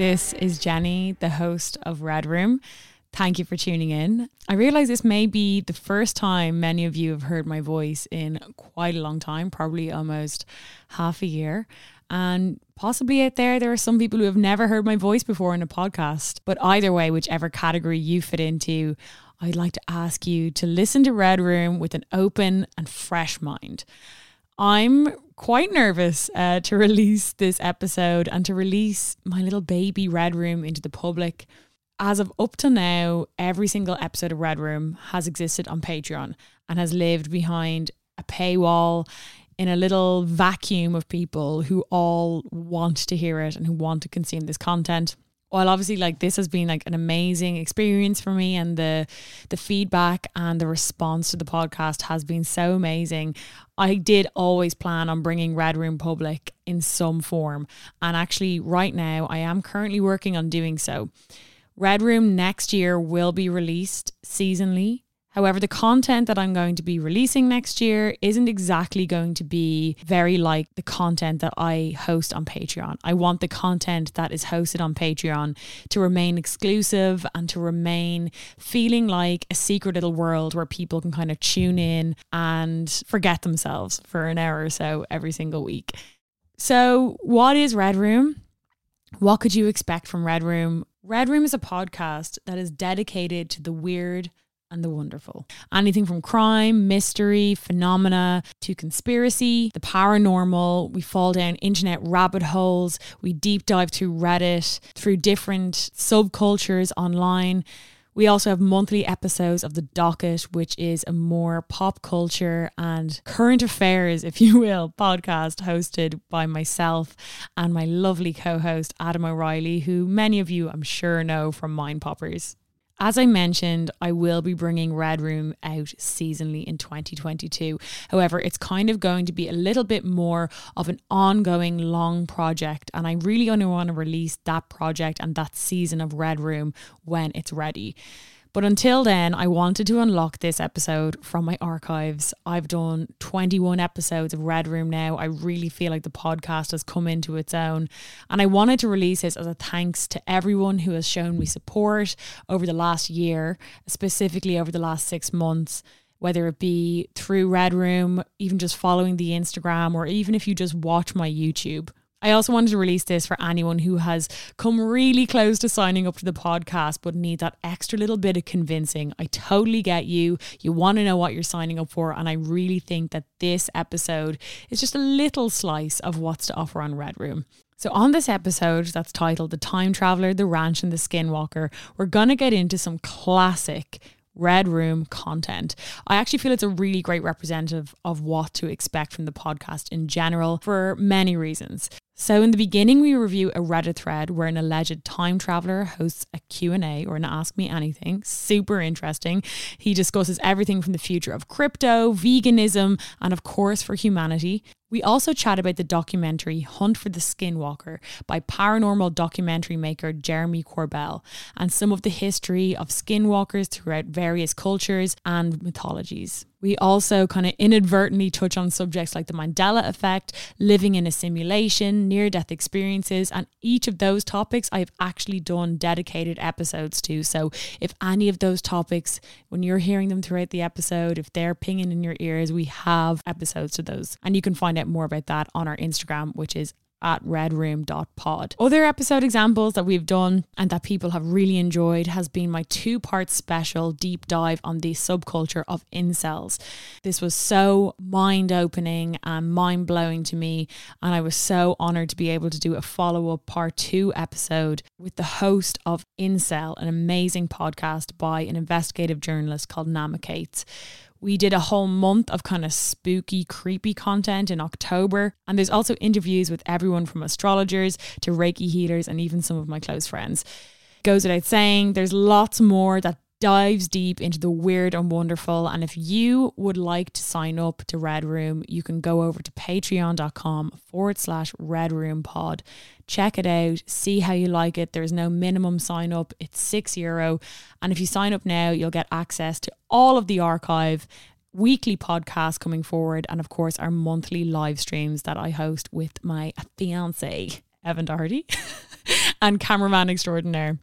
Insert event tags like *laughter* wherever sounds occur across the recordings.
this is Jenny, the host of Red Room. Thank you for tuning in. I realize this may be the first time many of you have heard my voice in quite a long time, probably almost half a year. And possibly out there, there are some people who have never heard my voice before in a podcast. But either way, whichever category you fit into, I'd like to ask you to listen to Red Room with an open and fresh mind. I'm quite nervous uh, to release this episode and to release my little baby Red Room into the public. As of up to now, every single episode of Red Room has existed on Patreon and has lived behind a paywall in a little vacuum of people who all want to hear it and who want to consume this content while obviously like this has been like an amazing experience for me and the the feedback and the response to the podcast has been so amazing. I did always plan on bringing red room public in some form and actually right now i am currently working on doing so. Red room next year will be released seasonally However, the content that I'm going to be releasing next year isn't exactly going to be very like the content that I host on Patreon. I want the content that is hosted on Patreon to remain exclusive and to remain feeling like a secret little world where people can kind of tune in and forget themselves for an hour or so every single week. So, what is Red Room? What could you expect from Red Room? Red Room is a podcast that is dedicated to the weird and the wonderful. Anything from crime, mystery, phenomena to conspiracy, the paranormal. We fall down internet rabbit holes. We deep dive through Reddit, through different subcultures online. We also have monthly episodes of The Docket, which is a more pop culture and current affairs, if you will, podcast hosted by myself and my lovely co host, Adam O'Reilly, who many of you, I'm sure, know from Mind Poppers. As I mentioned, I will be bringing Red Room out seasonally in 2022. However, it's kind of going to be a little bit more of an ongoing long project, and I really only want to release that project and that season of Red Room when it's ready. But until then, I wanted to unlock this episode from my archives. I've done 21 episodes of Red Room now. I really feel like the podcast has come into its own. And I wanted to release this as a thanks to everyone who has shown me support over the last year, specifically over the last six months whether it be through Red Room, even just following the Instagram, or even if you just watch my YouTube. I also wanted to release this for anyone who has come really close to signing up to the podcast but need that extra little bit of convincing. I totally get you. You want to know what you're signing up for. And I really think that this episode is just a little slice of what's to offer on Red Room. So, on this episode that's titled The Time Traveler, The Ranch, and the Skinwalker, we're going to get into some classic Red Room content. I actually feel it's a really great representative of what to expect from the podcast in general for many reasons. So in the beginning we review a Reddit thread where an alleged time traveler hosts a Q&A or an ask me anything, super interesting. He discusses everything from the future of crypto, veganism, and of course for humanity. We also chat about the documentary Hunt for the Skinwalker by paranormal documentary maker Jeremy Corbell and some of the history of skinwalkers throughout various cultures and mythologies. We also kind of inadvertently touch on subjects like the Mandela effect, living in a simulation, near death experiences, and each of those topics I've actually done dedicated episodes to. So if any of those topics, when you're hearing them throughout the episode, if they're pinging in your ears, we have episodes to those. And you can find out more about that on our Instagram, which is at redroom.pod. Other episode examples that we've done and that people have really enjoyed has been my two part special deep dive on the subculture of incels. This was so mind opening and mind blowing to me, and I was so honored to be able to do a follow up part two episode with the host of Incel, an amazing podcast by an investigative journalist called Naama Kates. We did a whole month of kind of spooky, creepy content in October. And there's also interviews with everyone from astrologers to Reiki healers and even some of my close friends. Goes without saying, there's lots more that dives deep into the weird and wonderful. And if you would like to sign up to Red Room, you can go over to patreon.com forward slash Red Room Pod. Check it out, see how you like it. There's no minimum sign up, it's six euro. And if you sign up now, you'll get access to all of the archive. Weekly podcasts coming forward, and of course, our monthly live streams that I host with my fiance, Evan Doherty, *laughs* *laughs* and cameraman extraordinaire.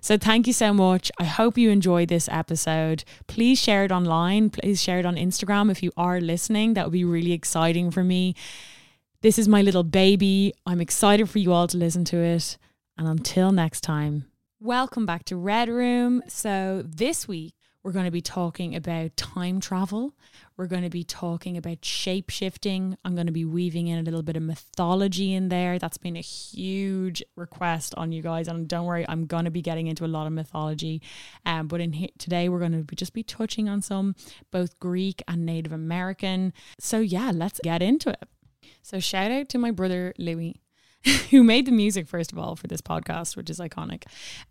So thank you so much. I hope you enjoyed this episode. Please share it online. Please share it on Instagram if you are listening. That would be really exciting for me. This is my little baby. I'm excited for you all to listen to it. And until next time, welcome back to Red Room. So this week, we're going to be talking about time travel. We're going to be talking about shape shifting. I'm going to be weaving in a little bit of mythology in there. That's been a huge request on you guys. And don't worry, I'm going to be getting into a lot of mythology. Um, but in today, we're going to be just be touching on some both Greek and Native American. So, yeah, let's get into it. So, shout out to my brother Louis *laughs* who made the music first of all for this podcast, which is iconic.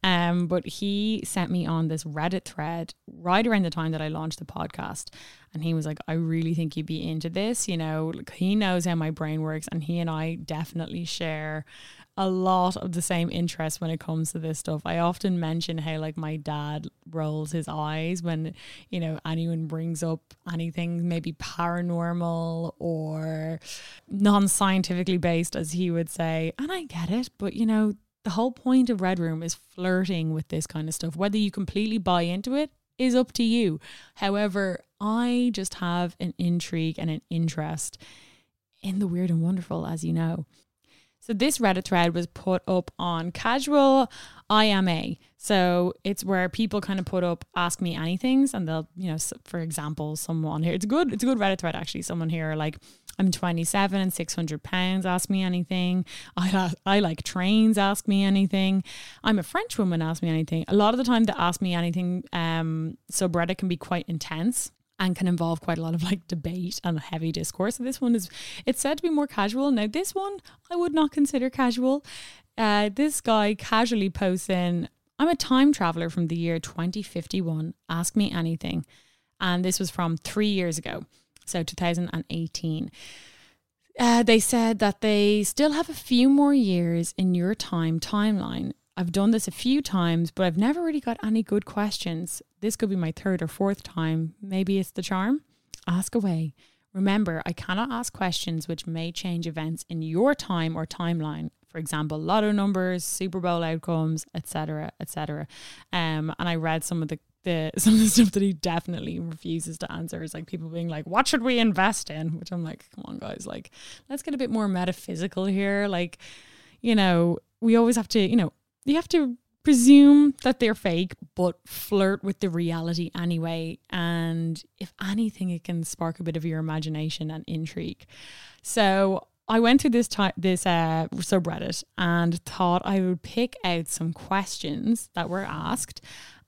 Um, but he sent me on this Reddit thread right around the time that I launched the podcast, and he was like, "I really think you'd be into this." You know, like, he knows how my brain works, and he and I definitely share a lot of the same interest when it comes to this stuff. I often mention how like my dad rolls his eyes when, you know, anyone brings up anything maybe paranormal or non-scientifically based as he would say. And I get it, but you know, the whole point of Red Room is flirting with this kind of stuff. Whether you completely buy into it is up to you. However, I just have an intrigue and an interest in the weird and wonderful, as you know. So this Reddit thread was put up on casual IMA. So it's where people kind of put up ask me anythings and they'll, you know, for example, someone here, it's good, it's a good Reddit thread actually. Someone here like, I'm 27 and 600 pounds, ask me anything. I, I like trains, ask me anything. I'm a French woman, ask me anything. A lot of the time the ask me anything um, subreddit can be quite intense and can involve quite a lot of like debate and heavy discourse. So this one is it's said to be more casual. Now this one I would not consider casual. Uh, this guy casually posts in, "I'm a time traveler from the year 2051. Ask me anything," and this was from three years ago, so 2018. Uh, they said that they still have a few more years in your time timeline I've done this a few times, but I've never really got any good questions. This could be my third or fourth time. Maybe it's the charm. Ask away. Remember, I cannot ask questions which may change events in your time or timeline. For example, lotto numbers, Super Bowl outcomes, etc., etc. Um, and I read some of the the *laughs* some of the stuff that he definitely refuses to answer is like people being like, "What should we invest in?" Which I'm like, "Come on, guys! Like, let's get a bit more metaphysical here. Like, you know, we always have to, you know, you have to presume that they're fake, but flirt with the reality anyway. And if anything, it can spark a bit of your imagination and intrigue. So I went through this ty- this uh, subreddit and thought I would pick out some questions that were asked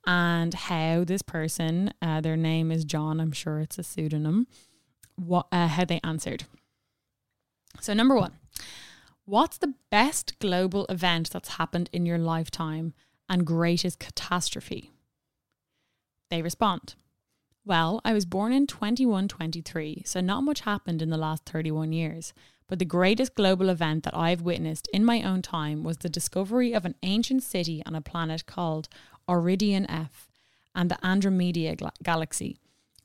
and how this person, uh, their name is John, I'm sure it's a pseudonym, what uh, how they answered. So number one, What's the best global event that's happened in your lifetime and greatest catastrophe? They respond, Well, I was born in 2123, so not much happened in the last 31 years. But the greatest global event that I've witnessed in my own time was the discovery of an ancient city on a planet called Auridian F and the Andromeda galaxy.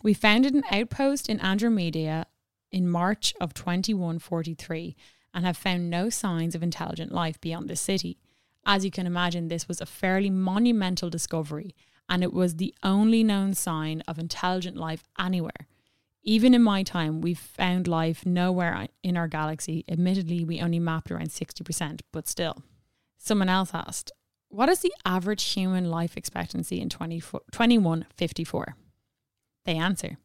We founded an outpost in Andromeda in March of 2143 and have found no signs of intelligent life beyond the city. As you can imagine, this was a fairly monumental discovery, and it was the only known sign of intelligent life anywhere. Even in my time, we've found life nowhere in our galaxy. Admittedly, we only mapped around 60%, but still. Someone else asked, What is the average human life expectancy in 20, 2154? They answer,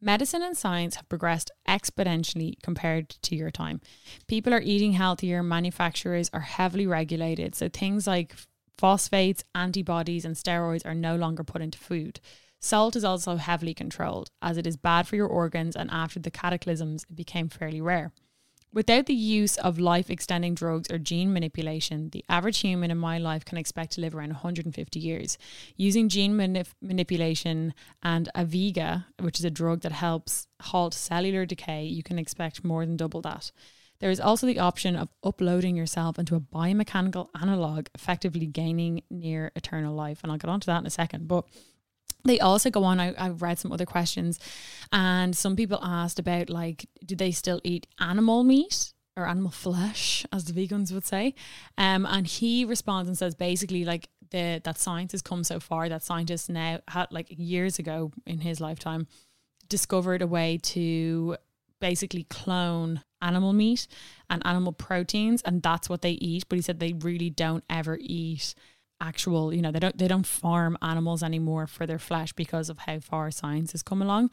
Medicine and science have progressed exponentially compared to your time. People are eating healthier, manufacturers are heavily regulated, so things like phosphates, antibodies, and steroids are no longer put into food. Salt is also heavily controlled, as it is bad for your organs, and after the cataclysms, it became fairly rare. Without the use of life extending drugs or gene manipulation, the average human in my life can expect to live around 150 years. Using gene manip- manipulation and Aviga, which is a drug that helps halt cellular decay, you can expect more than double that. There is also the option of uploading yourself into a biomechanical analog, effectively gaining near eternal life. And I'll get onto that in a second. But they also go on I, i've read some other questions and some people asked about like do they still eat animal meat or animal flesh as the vegans would say? Um, and he responds and says basically like the that science has come so far that scientists now had like years ago in his lifetime discovered a way to basically clone animal meat and animal proteins and that's what they eat but he said they really don't ever eat actual you know they don't they don't farm animals anymore for their flesh because of how far science has come along.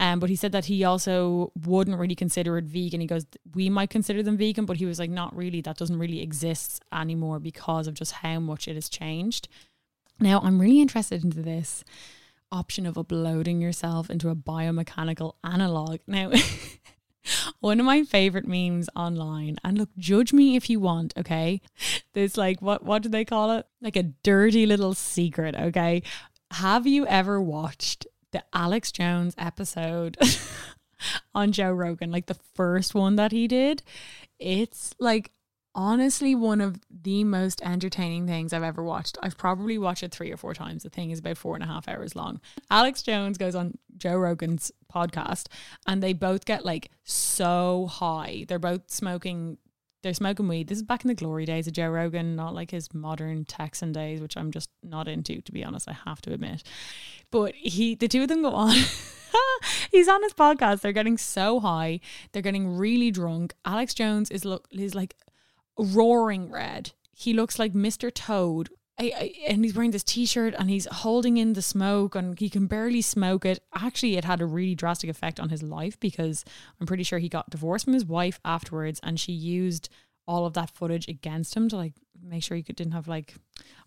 Um but he said that he also wouldn't really consider it vegan. He goes we might consider them vegan but he was like not really. That doesn't really exist anymore because of just how much it has changed. Now i'm really interested into this option of uploading yourself into a biomechanical analog. Now *laughs* *laughs* one of my favorite memes online and look judge me if you want okay? There's like what what do they call it? Like a dirty little secret okay? Have you ever watched the alex jones episode *laughs* on joe rogan like the first one that he did? It's like honestly one of the most entertaining things I've ever watched. I've probably watched it three or four times. The thing is about four and a half hours long. Alex Jones goes on Joe Rogan's podcast and they both get like so high. They're both smoking they're smoking weed. This is back in the glory days of Joe Rogan, not like his modern Texan days, which I'm just not into, to be honest. I have to admit. But he, the two of them go on. *laughs* He's on his podcast. They're getting so high. They're getting really drunk. Alex Jones is look is like roaring red. He looks like Mr. Toad. I, I, and he's wearing this t-shirt and he's holding in the smoke and he can barely smoke it. Actually, it had a really drastic effect on his life because I'm pretty sure he got divorced from his wife afterwards and she used all of that footage against him to like make sure he could, didn't have like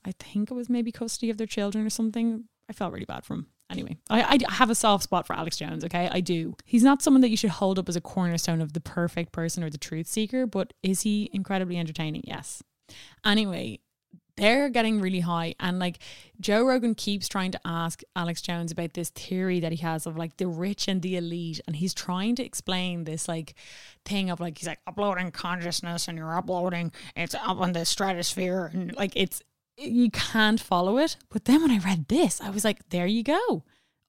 I think it was maybe custody of their children or something. I felt really bad for him. Anyway, I, I have a soft spot for Alex Jones, okay? I do. He's not someone that you should hold up as a cornerstone of the perfect person or the truth seeker, but is he incredibly entertaining? Yes. Anyway, they're getting really high. And like Joe Rogan keeps trying to ask Alex Jones about this theory that he has of like the rich and the elite. And he's trying to explain this like thing of like, he's like uploading consciousness and you're uploading, it's up in the stratosphere. And like it's, you can't follow it. But then when I read this, I was like, there you go.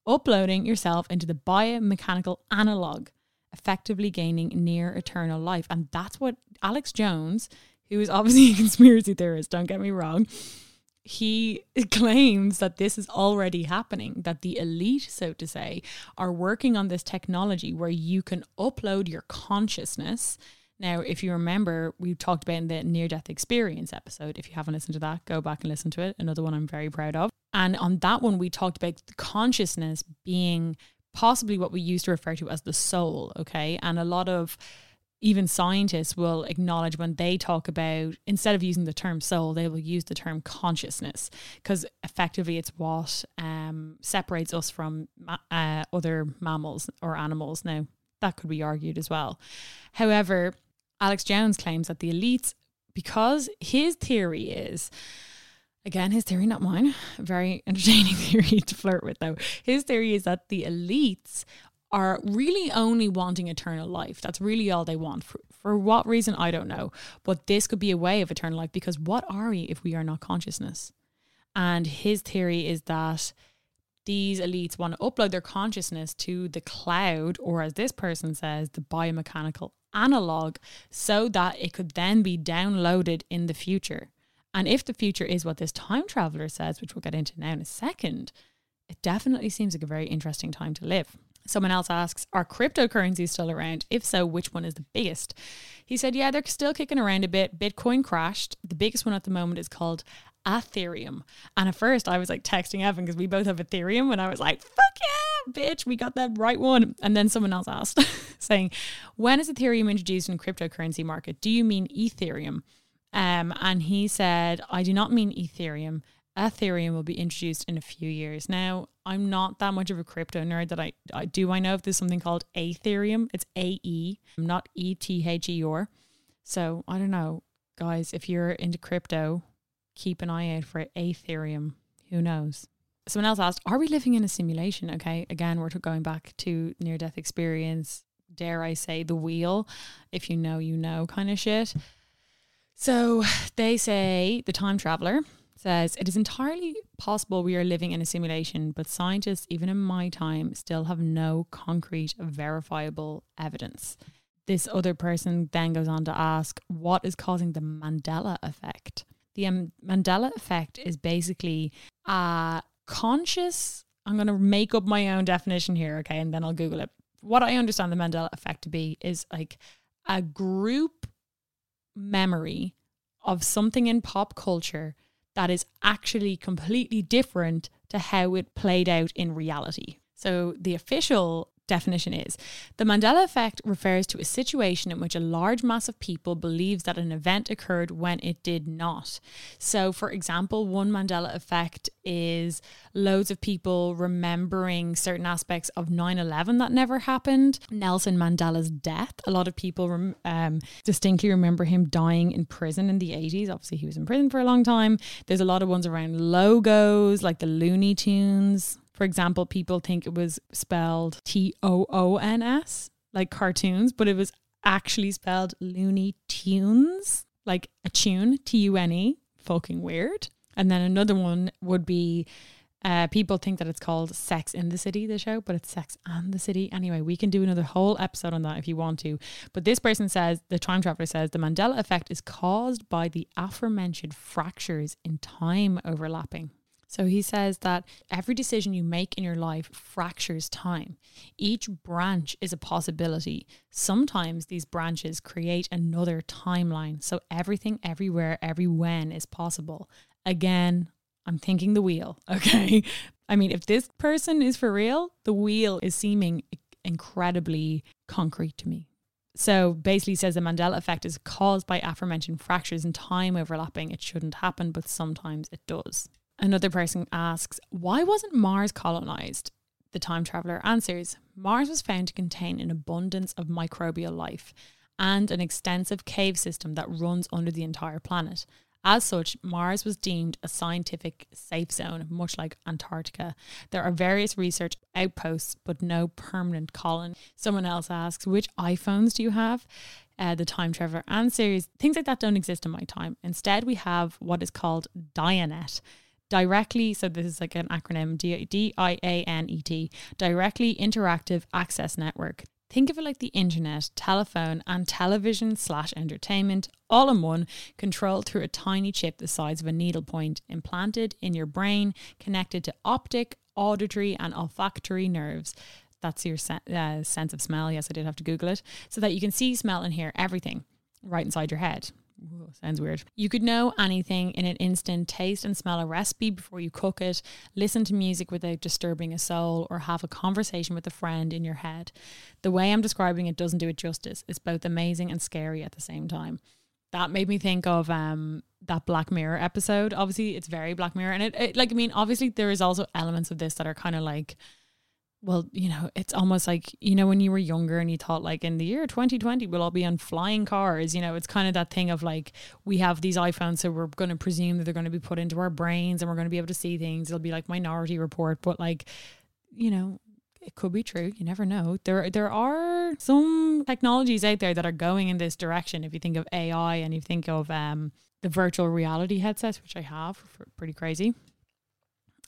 Uploading yourself into the biomechanical analog, effectively gaining near eternal life. And that's what Alex Jones, who is obviously *laughs* a conspiracy theorist, don't get me wrong, he claims that this is already happening, that the elite, so to say, are working on this technology where you can upload your consciousness now, if you remember, we talked about in the near death experience episode. If you haven't listened to that, go back and listen to it. Another one I'm very proud of. And on that one, we talked about consciousness being possibly what we used to refer to as the soul. Okay. And a lot of even scientists will acknowledge when they talk about instead of using the term soul they will use the term consciousness because effectively it's what um, separates us from uh, other mammals or animals now that could be argued as well however Alex Jones claims that the elites, because his theory is, again, his theory, not mine, *laughs* very entertaining *laughs* theory to flirt with, though. His theory is that the elites are really only wanting eternal life. That's really all they want. For, for what reason, I don't know. But this could be a way of eternal life because what are we if we are not consciousness? And his theory is that these elites want to upload their consciousness to the cloud, or as this person says, the biomechanical analog, so that it could then be downloaded in the future. And if the future is what this time traveler says, which we'll get into now in a second, it definitely seems like a very interesting time to live. Someone else asks, Are cryptocurrencies still around? If so, which one is the biggest? He said, Yeah, they're still kicking around a bit. Bitcoin crashed. The biggest one at the moment is called Ethereum. And at first, I was like texting Evan because we both have Ethereum, and I was like, Fuck yeah, bitch, we got that right one. And then someone else asked, *laughs* saying, When is Ethereum introduced in cryptocurrency market? Do you mean Ethereum? Um, and he said, I do not mean Ethereum. Ethereum will be introduced in a few years. Now, I'm not that much of a crypto nerd that I, I do I know if there's something called Ethereum. It's A E, not E T H E. So I don't know, guys. If you're into crypto, keep an eye out for Ethereum. Who knows? Someone else asked, "Are we living in a simulation?" Okay, again, we're going back to near death experience. Dare I say the wheel? If you know, you know, kind of shit. So they say the time traveler says it is entirely possible we are living in a simulation, but scientists, even in my time, still have no concrete, verifiable evidence. This other person then goes on to ask, what is causing the Mandela effect? The Mandela effect is basically a conscious, I'm going to make up my own definition here, okay, and then I'll Google it. What I understand the Mandela effect to be is like a group memory of something in pop culture that is actually completely different to how it played out in reality. So the official definition is the Mandela effect refers to a situation in which a large mass of people believes that an event occurred when it did not. So, for example, one Mandela effect is loads of people remembering certain aspects of 9 11 that never happened. Nelson Mandela's death. A lot of people um, distinctly remember him dying in prison in the 80s. Obviously, he was in prison for a long time. There's a lot of ones around logos like the Looney Tunes. For example, people think it was spelled T O O N S, like cartoons, but it was actually spelled Looney Tunes, like a tune, T U N E. Fucking weird. And then another one would be uh, people think that it's called Sex in the City, the show, but it's Sex and the City. Anyway, we can do another whole episode on that if you want to. But this person says, the time traveler says, the Mandela effect is caused by the aforementioned fractures in time overlapping. So he says that every decision you make in your life fractures time. Each branch is a possibility. Sometimes these branches create another timeline. So everything, everywhere, every when is possible. Again, I'm thinking the wheel. *laughs* Okay. I mean, if this person is for real, the wheel is seeming incredibly concrete to me. So basically says the Mandela effect is caused by aforementioned fractures in time overlapping. It shouldn't happen, but sometimes it does. Another person asks, why wasn't Mars colonized? The time traveler answers, Mars was found to contain an abundance of microbial life and an extensive cave system that runs under the entire planet. As such, Mars was deemed a scientific safe zone, much like Antarctica. There are various research outposts, but no permanent colony. Someone else asks, which iPhones do you have? Uh, the time traveler answers, things like that don't exist in my time. Instead, we have what is called Dianet directly so this is like an acronym D I A N E T directly interactive access network. Think of it like the internet telephone and television slash entertainment all in one controlled through a tiny chip the size of a needlepoint implanted in your brain connected to optic auditory and olfactory nerves. That's your se- uh, sense of smell. Yes i did have to google it. So that you can see smell and hear everything right inside your head Sounds weird. You could know anything in an instant, taste and smell a recipe before you cook it, listen to music without disturbing a soul, or have a conversation with a friend in your head. The way I'm describing it doesn't do it justice. It's both amazing and scary at the same time. That made me think of um that Black Mirror episode. Obviously, it's very Black Mirror, and it, it like I mean, obviously there is also elements of this that are kind of like well, you know, it's almost like, you know, when you were younger and you thought like in the year 2020, we'll all be on flying cars, you know, it's kind of that thing of like, we have these iPhones, so we're going to presume that they're going to be put into our brains and we're going to be able to see things. It'll be like Minority Report, but like, you know, it could be true. You never know. There, there are some technologies out there that are going in this direction. If you think of AI and you think of um, the virtual reality headsets, which I have, pretty crazy.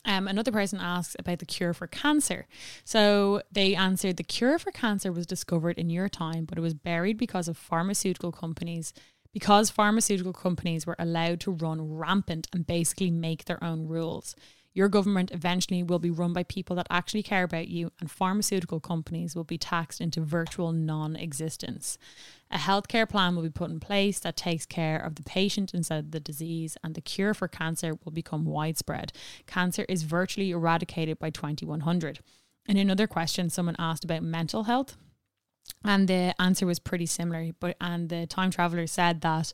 Um, another person asks about the cure for cancer. So they answered the cure for cancer was discovered in your time, but it was buried because of pharmaceutical companies. Because pharmaceutical companies were allowed to run rampant and basically make their own rules. Your government eventually will be run by people that actually care about you, and pharmaceutical companies will be taxed into virtual non existence. A healthcare plan will be put in place that takes care of the patient instead of the disease, and the cure for cancer will become widespread. Cancer is virtually eradicated by 2100. In another question, someone asked about mental health. And the answer was pretty similar, but and the time traveler said that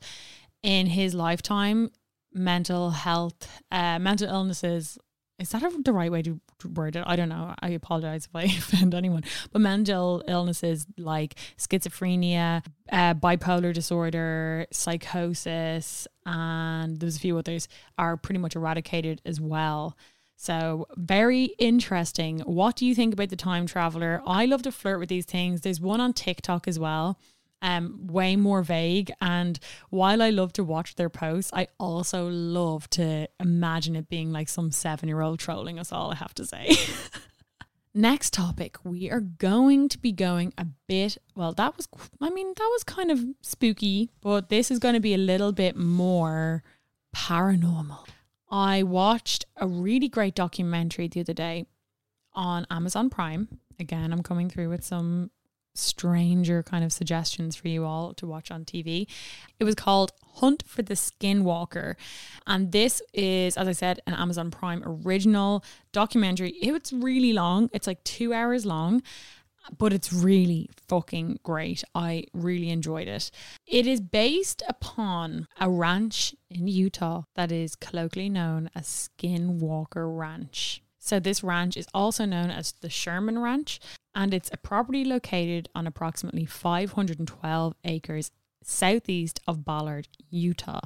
in his lifetime, mental health, uh, mental illnesses is that the right way to word it? I don't know. I apologize if I *laughs* offend anyone. But mental illnesses like schizophrenia, uh, bipolar disorder, psychosis, and there's a few others are pretty much eradicated as well. So, very interesting. What do you think about the time traveler? I love to flirt with these things. There's one on TikTok as well um, way more vague. And while I love to watch their posts, I also love to imagine it being like some seven year old trolling us all, I have to say. *laughs* Next topic, we are going to be going a bit. Well, that was, I mean, that was kind of spooky, but this is going to be a little bit more paranormal. I watched a really great documentary the other day on Amazon Prime. Again, I'm coming through with some stranger kind of suggestions for you all to watch on TV. It was called Hunt for the Skinwalker. And this is, as I said, an Amazon Prime original documentary. It's really long, it's like two hours long. But it's really fucking great. I really enjoyed it. It is based upon a ranch in Utah that is colloquially known as Skinwalker Ranch. So, this ranch is also known as the Sherman Ranch, and it's a property located on approximately 512 acres southeast of Ballard, Utah.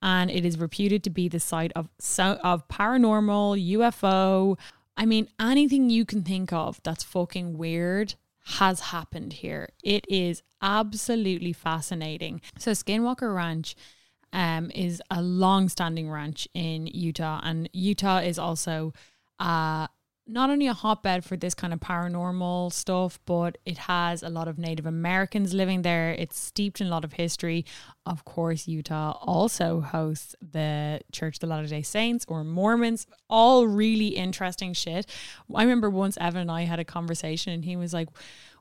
And it is reputed to be the site of so, of paranormal, UFO. I mean, anything you can think of that's fucking weird has happened here. It is absolutely fascinating. So, Skinwalker Ranch um, is a long standing ranch in Utah, and Utah is also uh, not only a hotbed for this kind of paranormal stuff, but it has a lot of Native Americans living there. It's steeped in a lot of history. Of course, Utah also hosts the Church of the Latter day Saints or Mormons, all really interesting shit. I remember once Evan and I had a conversation and he was like,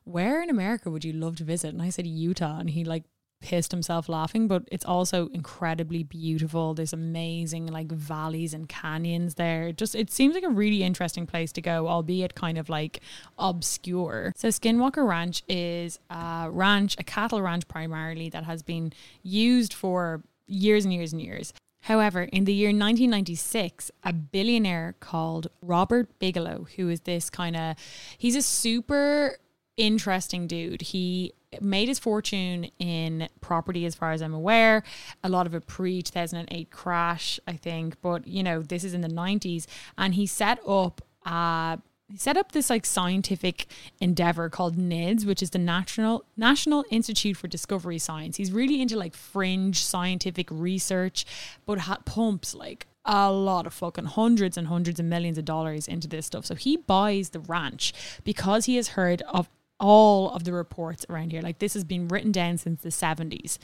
where in America would you love to visit? And I said Utah, and he like pissed himself laughing, but it's also incredibly beautiful. There's amazing like valleys and canyons there. Just it seems like a really interesting place to go, albeit kind of like obscure. So Skinwalker Ranch is a ranch, a cattle ranch primarily that has been used for years and years and years. However, in the year 1996, a billionaire called Robert Bigelow, who is this kind of, he's a super interesting dude. He made his fortune in property as far as I'm aware. A lot of it pre 2008 crash, I think, but you know, this is in the 90s and he set up uh he set up this like scientific endeavor called NIDS, which is the National National Institute for Discovery Science. He's really into like fringe scientific research, but ha- pumps like a lot of fucking hundreds and hundreds of millions of dollars into this stuff. So he buys the ranch because he has heard of all of the reports around here. Like this has been written down since the 70s.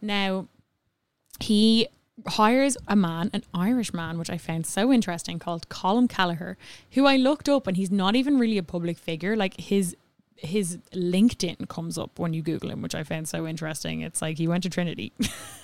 Now, he hires a man, an Irish man, which I found so interesting, called Colm Kelleher, who I looked up and he's not even really a public figure. Like his his LinkedIn comes up when you Google him, which I found so interesting. It's like he went to Trinity.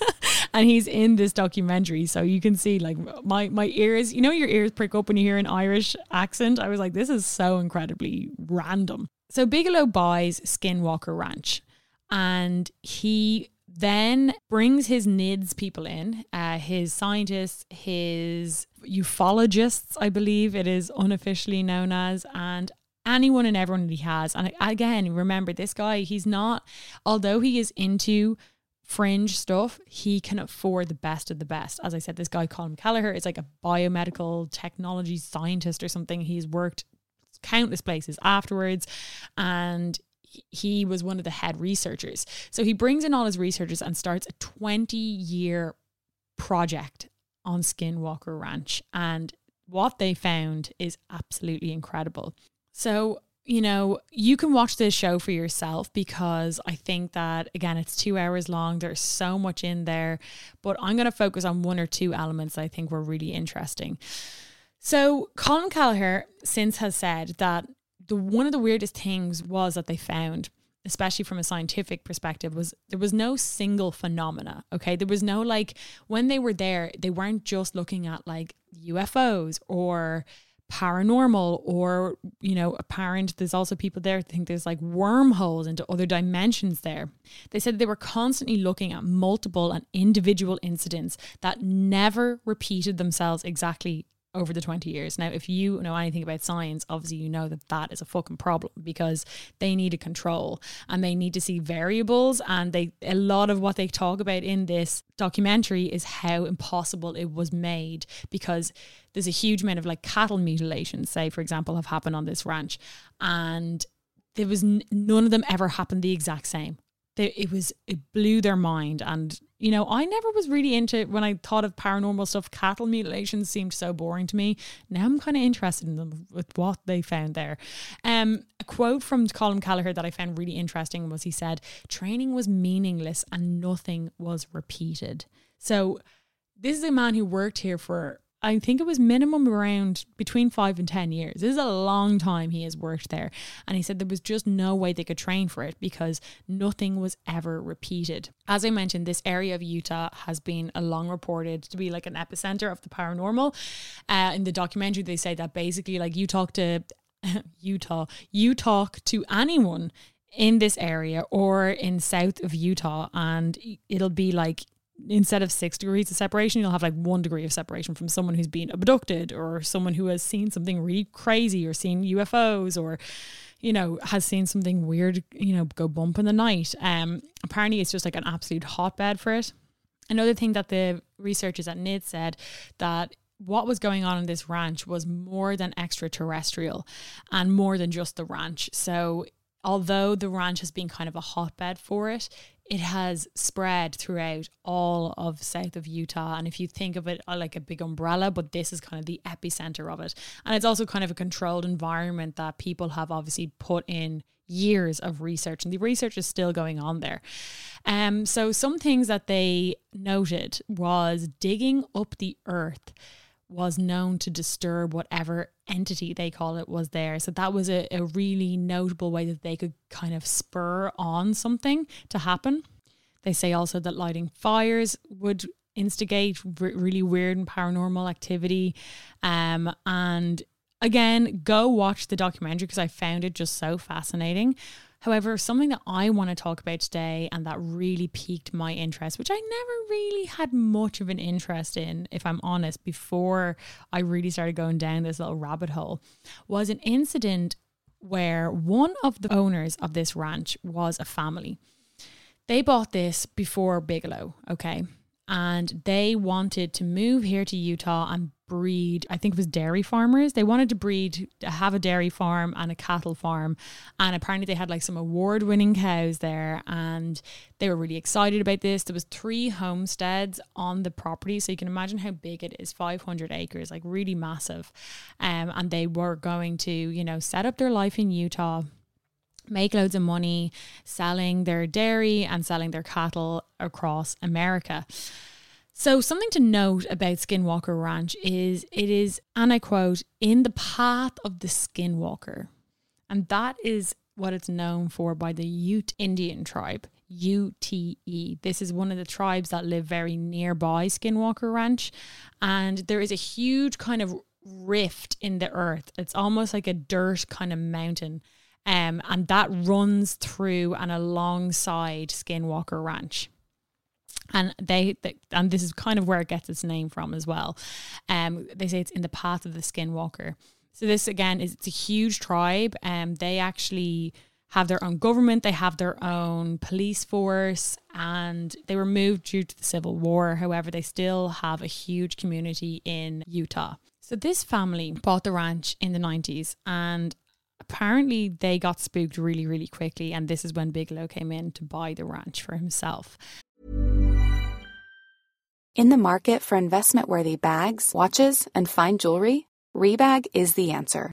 *laughs* and he's in this documentary. So you can see like my my ears, you know your ears prick up when you hear an Irish accent. I was like, this is so incredibly random. So Bigelow buys Skinwalker Ranch and he then brings his NIDS people in, uh, his scientists, his ufologists, I believe it is unofficially known as, and anyone and everyone that he has. And again, remember this guy, he's not, although he is into fringe stuff, he can afford the best of the best. As I said, this guy, Colm Kelleher, is like a biomedical technology scientist or something. He's worked countless places afterwards and he was one of the head researchers. So he brings in all his researchers and starts a 20 year project on Skinwalker Ranch. And what they found is absolutely incredible. So you know, you can watch this show for yourself because I think that, again, it's two hours long. There's so much in there, but I'm going to focus on one or two elements I think were really interesting. So, Colm Kelleher since has said that the one of the weirdest things was that they found especially from a scientific perspective was there was no single phenomena okay? There was no like when they were there they weren't just looking at like UFOs or paranormal or you know apparent there's also people there think there's like wormholes into other dimensions there. They said they were constantly looking at multiple and individual incidents that never repeated themselves exactly over the 20 years. Now, if you know anything about science, obviously you know that that is a fucking problem because they need a control and they need to see variables. And they, a lot of what they talk about in this documentary is how impossible it was made because there's a huge amount of like cattle mutilations, say, for example, have happened on this ranch. And there was n- none of them ever happened the exact same. They, it was, it blew their mind. And you know, I never was really into when I thought of paranormal stuff. Cattle mutilations seemed so boring to me. Now I'm kind of interested in them with what they found there. Um, a quote from colm Kelleher that I found really interesting was he said, "Training was meaningless and nothing was repeated." So this is a man who worked here for I think it was minimum around between five and 10 years. This is a long time he has worked there. And he said there was just no way they could train for it because nothing was ever repeated. As I mentioned, this area of Utah has been a long reported to be like an epicenter of the paranormal. Uh, in the documentary, they say that basically, like, you talk to *laughs* Utah, you talk to anyone in this area or in south of Utah, and it'll be like instead of six degrees of separation, you'll have like one degree of separation from someone who's been abducted or someone who has seen something really crazy or seen UFOs or, you know, has seen something weird, you know, go bump in the night. Um, apparently, it's just like an absolute hotbed for it. Another thing that the researchers at NID said that what was going on in this ranch was more than extraterrestrial and more than just the ranch. So although the ranch has been kind of a hotbed for it, it has spread throughout all of south of Utah. And if you think of it uh, like a big umbrella, but this is kind of the epicenter of it. And it's also kind of a controlled environment that people have obviously put in years of research and the research is still going on there. Um so some things that they noted was digging up the earth was known to disturb whatever entity they call it was there. So that was a, a really notable way that they could kind of spur on something to happen. They say also that lighting fires would instigate r- really weird and paranormal activity. Um, and again, go watch the documentary because I found it just so fascinating. However, something that I want to talk about today and that really piqued my interest, which I never really had much of an interest in, if I'm honest, before I really started going down this little rabbit hole, was an incident where one of the owners of this ranch was a family. They bought this before Bigelow, okay? And they wanted to move here to Utah and breed, I think it was dairy farmers. They wanted to breed, have a dairy farm and a cattle farm. And apparently they had like some award winning cows there and they were really excited about this. There was three homesteads on the property. So you can imagine how big it is, 500 acres, like really massive. Um, and they were going to, you know, set up their life in Utah make loads of money selling their dairy and selling their cattle across America. So, something to note about Skinwalker Ranch is it is, and I quote, in the path of the Skinwalker. And that is what it's known for by the Ute Indian tribe, UTE. This is one of the tribes that live very nearby Skinwalker Ranch. And there is a huge kind of rift in the earth. It's almost like a dirt kind of mountain. Um, and that runs through and alongside Skinwalker Ranch and they, they, and this is kind of where it gets its name from as well. Um, they say it's in the path of the skinwalker. So this again is it's a huge tribe um, they actually have their own government, they have their own police force, and they were moved due to the Civil War. However, they still have a huge community in Utah. So this family bought the ranch in the 90s and apparently they got spooked really, really quickly. And this is when Bigelow came in to buy the ranch for himself. In the market for investment worthy bags, watches, and fine jewelry, Rebag is the answer.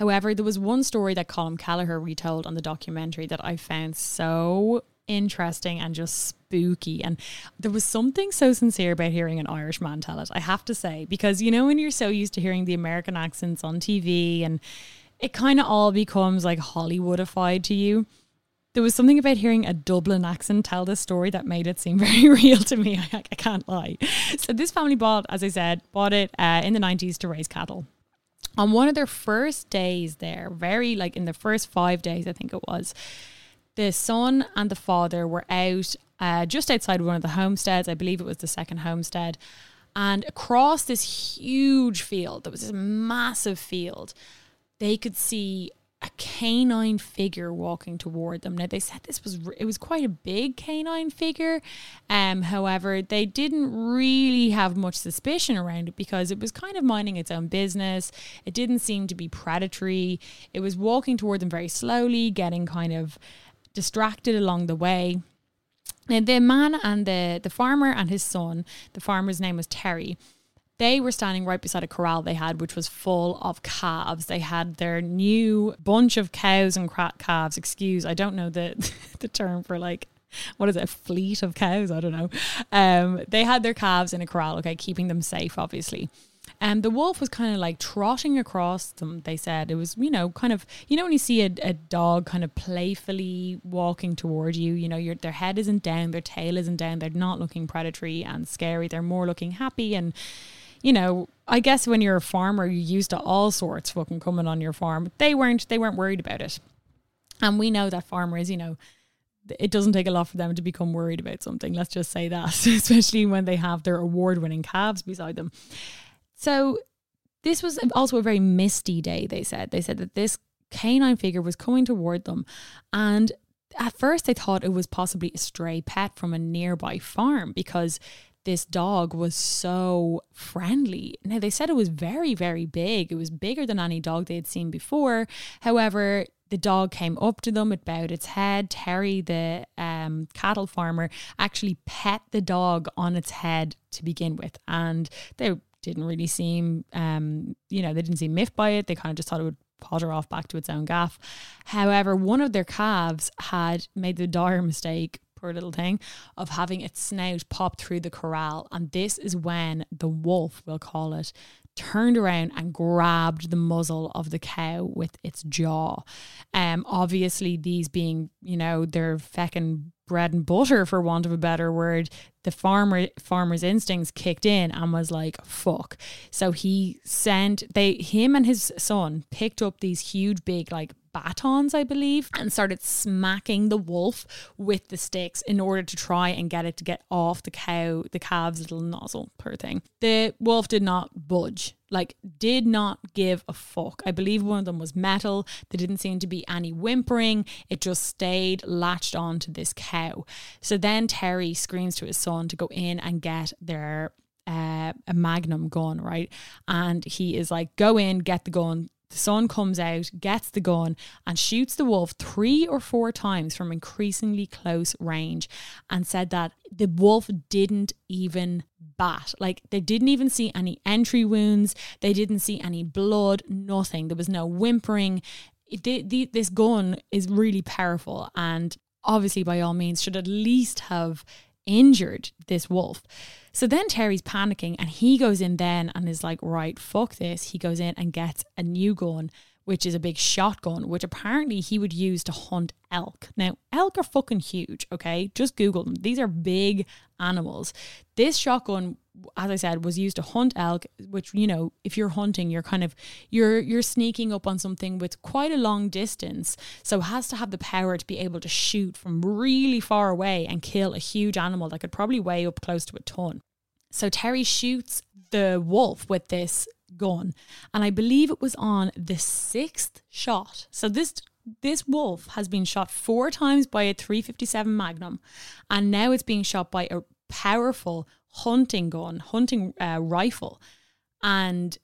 However, there was one story that Colm Kelleher retold on the documentary that I found so interesting and just spooky. And there was something so sincere about hearing an Irish man tell it, I have to say, because you know, when you're so used to hearing the American accents on TV and it kind of all becomes like Hollywoodified to you. There was something about hearing a Dublin accent tell this story that made it seem *laughs* very real to me. I, I can't lie. So, this family bought, as I said, bought it uh, in the 90s to raise cattle on one of their first days there, very like in the first five days, I think it was, the son and the father were out uh, just outside one of the homesteads. I believe it was the second homestead. And across this huge field, there was this massive field, they could see canine figure walking toward them. Now they said this was it was quite a big canine figure. Um, however, they didn't really have much suspicion around it because it was kind of minding its own business. It didn't seem to be predatory. It was walking toward them very slowly, getting kind of distracted along the way. Now the man and the the farmer and his son, the farmer's name was Terry they were standing right beside a corral they had, which was full of calves. They had their new bunch of cows and calves. Excuse, I don't know the *laughs* the term for like what is it, a fleet of cows? I don't know. Um, they had their calves in a corral, okay, keeping them safe, obviously. And the wolf was kind of like trotting across them. They said it was, you know, kind of, you know, when you see a, a dog kind of playfully walking toward you, you know, your their head isn't down, their tail isn't down, they're not looking predatory and scary. They're more looking happy and you know, I guess when you're a farmer, you're used to all sorts fucking coming on your farm. They weren't. They weren't worried about it, and we know that farmers, you know, it doesn't take a lot for them to become worried about something. Let's just say that, *laughs* especially when they have their award-winning calves beside them. So this was also a very misty day. They said. They said that this canine figure was coming toward them, and at first they thought it was possibly a stray pet from a nearby farm because this dog was so friendly. Now, they said it was very, very big. It was bigger than any dog they had seen before. However, the dog came up to them, it bowed its head. Terry, the um, cattle farmer, actually pet the dog on its head to begin with. And they didn't really seem, um, you know, they didn't seem miffed by it. They kind of just thought it would potter off back to its own gaff. However, one of their calves had made the dire mistake poor little thing, of having its snout pop through the corral. And this is when the wolf, we'll call it, turned around and grabbed the muzzle of the cow with its jaw. Um, obviously, these being, you know, their feckin' bread and butter, for want of a better word, the farmer farmer's instincts kicked in and was like, fuck. So he sent they him and his son picked up these huge big like batons, I believe, and started smacking the wolf with the sticks in order to try and get it to get off the cow, the calf's little nozzle per thing. The wolf did not budge, like, did not give a fuck. I believe one of them was metal. There didn't seem to be any whimpering. It just stayed latched on to this cow. So then Terry screams to his son to go in and get their uh, a magnum gun, right? And he is like, go in, get the gun. The son comes out, gets the gun, and shoots the wolf three or four times from increasingly close range and said that the wolf didn't even bat. Like they didn't even see any entry wounds, they didn't see any blood, nothing. There was no whimpering. The, the, this gun is really powerful and obviously, by all means, should at least have injured this wolf. So then Terry's panicking and he goes in then and is like, right, fuck this. He goes in and gets a new gun, which is a big shotgun, which apparently he would use to hunt elk. Now, elk are fucking huge, okay? Just Google them. These are big animals. This shotgun as I said, was used to hunt elk, which, you know, if you're hunting, you're kind of you're you're sneaking up on something with quite a long distance. So has to have the power to be able to shoot from really far away and kill a huge animal that could probably weigh up close to a ton. So Terry shoots the wolf with this gun. And I believe it was on the sixth shot. So this this wolf has been shot four times by a 357 Magnum, and now it's being shot by a powerful hunting gun, hunting uh, rifle, and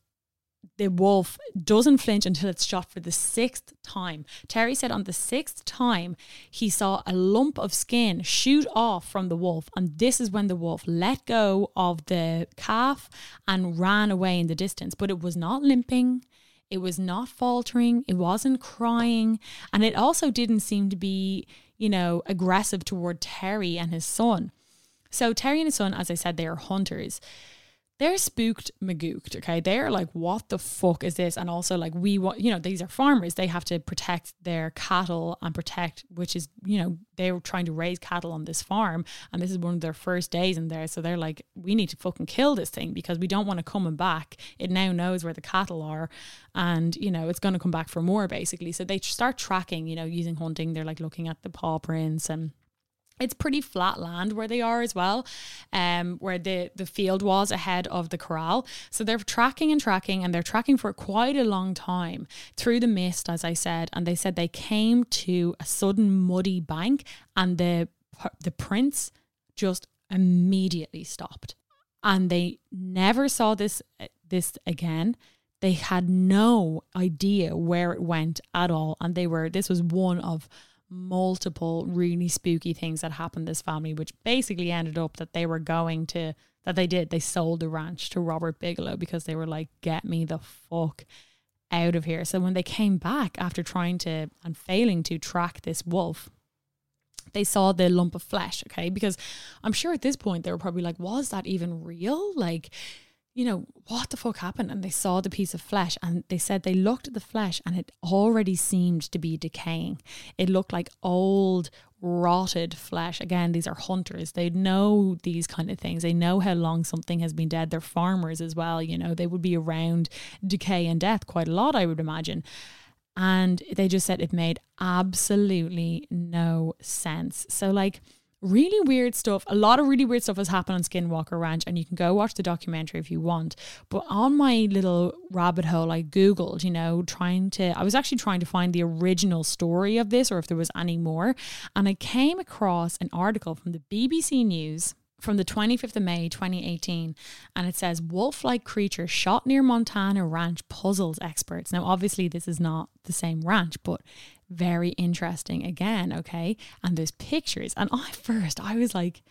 the wolf doesn't flinch until it's shot for the sixth time. Terry said on the sixth time, he saw a lump of skin shoot off from the wolf. And this is when the wolf let go of the calf and ran away in the distance. But it was not limping, it was not faltering, it wasn't crying. And it also didn't seem to be, you know, aggressive toward Terry and his son. So Terry and his son, as I said, they are hunters. They're spooked magooked, okay? They're like, what the fuck is this? And also like we want you know, these are farmers. They have to protect their cattle and protect which is, you know, they were trying to raise cattle on this farm and this is one of their first days in there. So they're like, we need to fucking kill this thing because we don't want to come back. It now knows where the cattle are and, you know, it's gonna come back for more basically. So they start tracking, you know, using hunting. They're like looking at the paw prints and it's pretty flat land where they are as well, um, where the, the field was ahead of the corral. So they're tracking and tracking, and they're tracking for quite a long time through the mist, as I said. And they said they came to a sudden muddy bank, and the the prints just immediately stopped, and they never saw this this again. They had no idea where it went at all, and they were. This was one of multiple really spooky things that happened this family, which basically ended up that they were going to that they did. They sold the ranch to Robert Bigelow because they were like, get me the fuck out of here. So when they came back after trying to and failing to track this wolf, they saw the lump of flesh, okay? Because I'm sure at this point they were probably like, was that even real? Like, you know, what the fuck happened? And they saw the piece of flesh and they said they looked at the flesh and it already seemed to be decaying. It looked like old, rotted flesh. Again, these are hunters. They know these kind of things. They know how long something has been dead. They're farmers as well. You know, they would be around decay and death quite a lot, I would imagine. And they just said it made absolutely no sense. So, like, really weird stuff. A lot of really weird stuff has happened on Skinwalker Ranch, and you can go watch the documentary if you want. But on my little rabbit hole, I Googled, you know, trying to, I was actually trying to find the original story of this or if there was any more. And I came across an article from the BBC News from the 25th of May 2018 and it says wolf like creature shot near Montana ranch puzzles experts. Now obviously this is not the same ranch but very interesting again, okay? And there's pictures and I *laughs* first I was like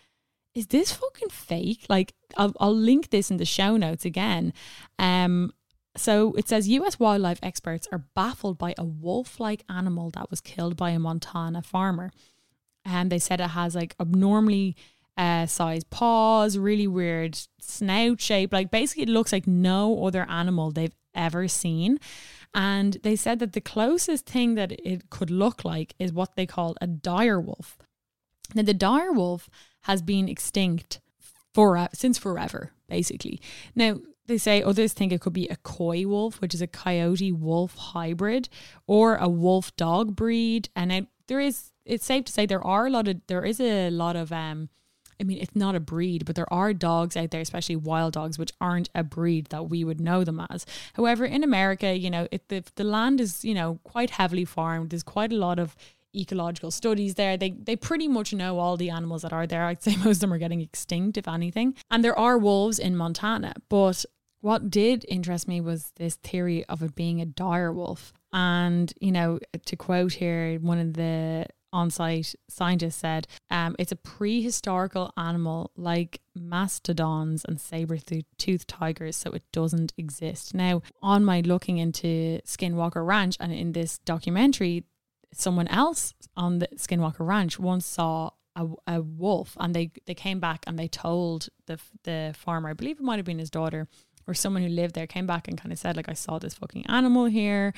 is this fucking fake? Like I'll, I'll link this in the show notes again. Um so it says US wildlife experts are baffled by a wolf like animal that was killed by a Montana farmer. And they said it has like abnormally uh, size paws, really weird snout shape. Like basically, it looks like no other animal they've ever seen. And they said that the closest thing that it could look like is what they call a dire wolf. Now, the dire wolf has been extinct for since forever, basically. Now, they say others think it could be a coy wolf, which is a coyote wolf hybrid, or a wolf dog breed. And there is, it's safe to say there are a lot of, there is a lot of um, I mean, it's not a breed, but there are dogs out there, especially wild dogs, which aren't a breed that we would know them as. However, in America, you know, if the, the land is, you know, quite heavily farmed, there's quite a lot of ecological studies there. They they pretty much know all the animals that are there. I'd say *laughs* most of them are getting extinct, if anything. And there are wolves in Montana. But what did interest me was this theory of it being a dire wolf. And, you know, to quote here, one of the on site scientists said um, it's a prehistorical animal like mastodons and saber toothed tigers, so it doesn't exist. Now, on my looking into Skinwalker Ranch and in this documentary, someone else on the Skinwalker Ranch once saw a, a wolf and they, they came back and they told the the farmer, I believe it might have been his daughter, or someone who lived there came back and kind of said like I saw this fucking animal here.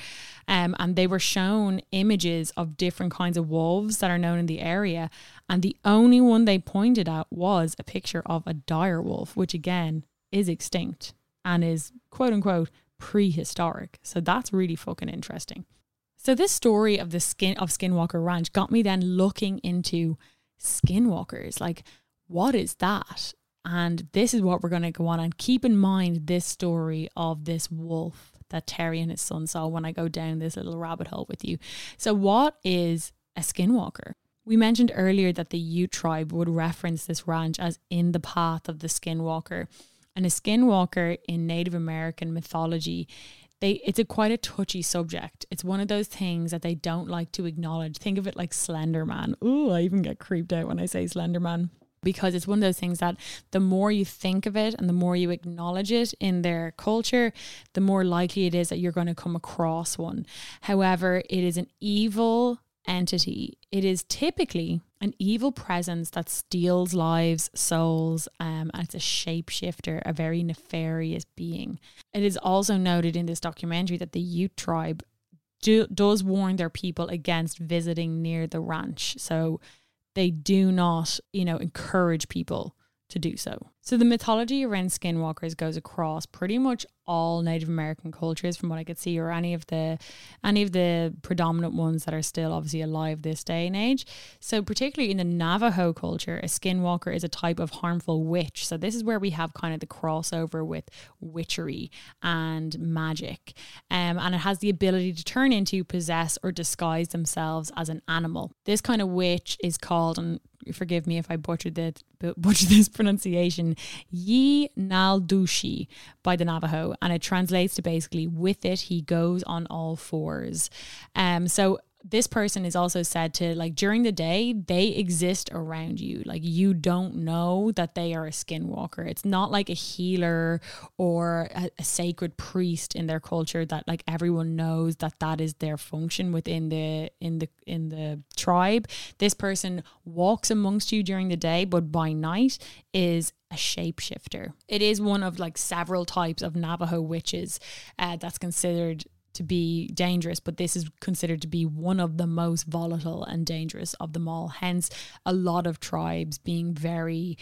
Um, and they were shown images of different kinds of wolves that are known in the area. And the only one they pointed at was a picture of a dire wolf which again is extinct and is quote unquote prehistoric. So that's really fucking interesting. So this story of the skin of skinwalker ranch got me then looking into skinwalkers. Like what is that and this is what we're going to go on and keep in mind this story of this wolf that Terry and his son saw when I go down this little rabbit hole with you. So, what is a skinwalker? We mentioned earlier that the Ute tribe would reference this ranch as in the path of the skinwalker. And a skinwalker in Native American mythology, they it's a quite a touchy subject. It's one of those things that they don't like to acknowledge. Think of it like Slender Man. Oh, I even get creeped out when I say Slender Man because it's one of those things that the more you think of it and the more you acknowledge it in their culture, the more likely it is that you're going to come across one. However, it is an evil entity. It is typically an evil presence that steals lives, souls, um, and it's a shapeshifter, a very nefarious being. It is also noted in this documentary that the Ute tribe do, does warn their people against visiting near the ranch. So they do not, you know, encourage people to do so. So the mythology around skinwalkers goes across pretty much all Native American cultures from what I could see or any of the any of the predominant ones that are still obviously alive this day and age. So particularly in the Navajo culture, a skinwalker is a type of harmful witch. So this is where we have kind of the crossover with witchery and magic. Um, and it has the ability to turn into, possess or disguise themselves as an animal. This kind of witch is called and forgive me if I butchered it, *laughs* butchered this pronunciation, Yi Naldushi by the Navajo, and it translates to basically with it he goes on all fours. Um, so this person is also said to like during the day they exist around you. Like you don't know that they are a skinwalker. It's not like a healer or a, a, sacred priest in their culture that like everyone knows that that is their function within the in the in the tribe. This person walks amongst you during the day but by night is a shapeshifter. It is one of like several types of navajo witches uh, that's considered to be dangerous, but this is considered to be one of the most volatile and dangerous of them all. Hence, a lot of tribes being very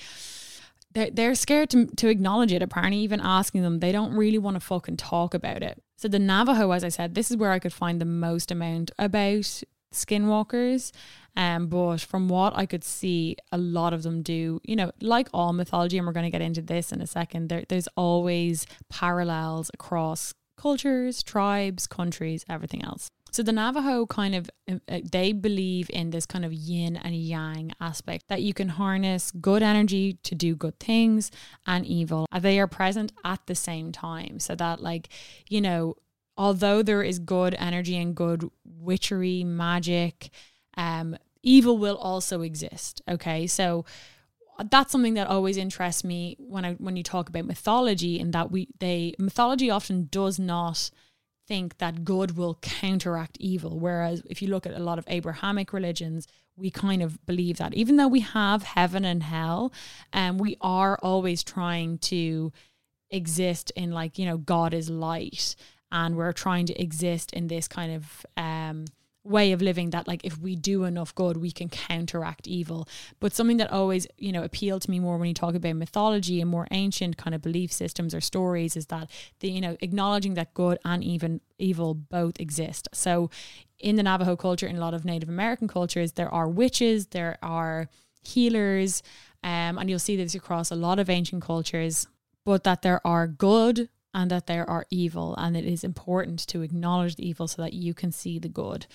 they're, they're scared to, to acknowledge it. Apparently, even asking them, they don't really want to fucking talk about it. So, the Navajo, as I said, this is where I could find the most amount about skinwalkers. Um, but from what I could see, a lot of them do, you know, like all mythology, and we're going to get into this in a second, there, there's always parallels across cultures, tribes, countries, everything else. So the Navajo kind of uh, uh, they believe in this kind of yin and yang aspect that you can harness good energy to do good things and evil. They are present at the same time. So that like, you know, although there is good energy and good witchery, magic, um, evil will also exist. Okay. So that's something that always interests me when I when you talk about mythology and that we they mythology often does not think that good will counteract evil. Whereas if you look at a lot of abrahamic religions we kind of believe that even though we have heaven and hell and um, we are always trying to exist in like you know god is light and we're trying to exist in this kind of um way of living that like if we do enough good we can counteract evil. But something that always you know appealed to me more when you talk about mythology and more ancient kind of belief systems or stories is that the you know acknowledging that good and even evil both exist. So in the navajo culture in a lot of native american cultures there are witches there are healers um, and you'll see this across a lot of ancient cultures but that there are good and that there are evil and it is important to acknowledge the evil so that you can see the good.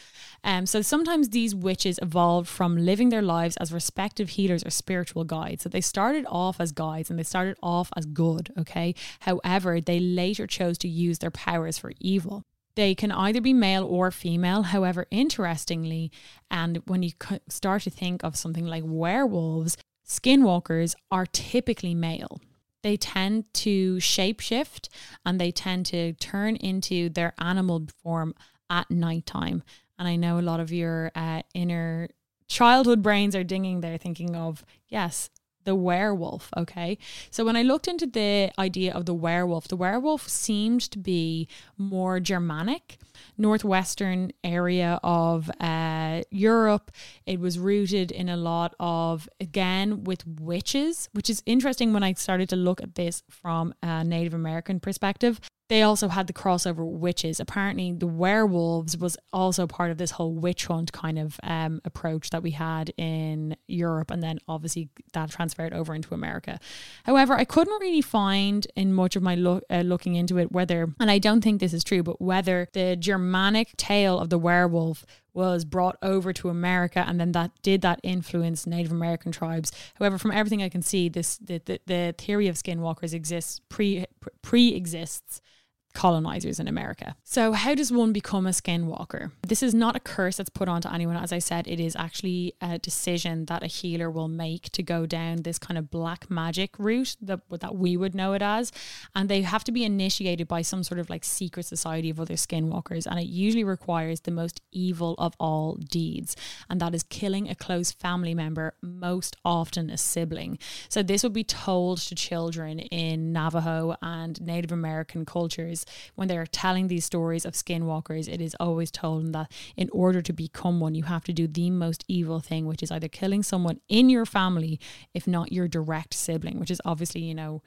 Um, so sometimes these witches evolved from living their lives as respective healers or spiritual guides. So they started off as guides and they started off as good, okay? However, they later chose to use their powers for evil. They can either be male or female. However, interestingly, and when you start to think of something like werewolves, skinwalkers are typically male they tend to shapeshift and they tend to turn into their animal form at nighttime. And I know a lot of your uh, inner childhood brains are dinging there, thinking of, yes, the werewolf. Okay. So when I looked into the idea of the werewolf, the werewolf seemed to be more Germanic, northwestern area of uh, Europe. It was rooted in a lot of, again, with witches, which is interesting when I started to look at this from a Native American perspective they also had the crossover witches. Apparently, the werewolves was also part of this whole witch hunt kind of um, approach that we had in Europe, and then obviously that transferred over into America. However, I couldn't really find in much of my uh, looking into it whether, and I don't think this is true, but whether the Germanic tale of the werewolf was brought over to America and then that did that influence Native American tribes. However, from everything I can see, this the, the, the theory of skinwalkers exists pre pre exists colonizers in America. So, how does one become a skinwalker? This is not a curse that's put onto anyone. As I said, it is actually a decision that a healer will make to go down this kind of black magic route that, that we would know it as. And they have to be initiated by some sort of like secret society of other skinwalkers. And it usually requires the most evil of all deeds, and that is killing a close family member, most often a sibling. So, this would be told to children in Navajo and Native American cultures when they're telling these stories of skinwalkers, it is always told that in order to become one, you have to do the most evil thing, which is either killing someone in your family, if not your direct sibling, which is obviously, you know,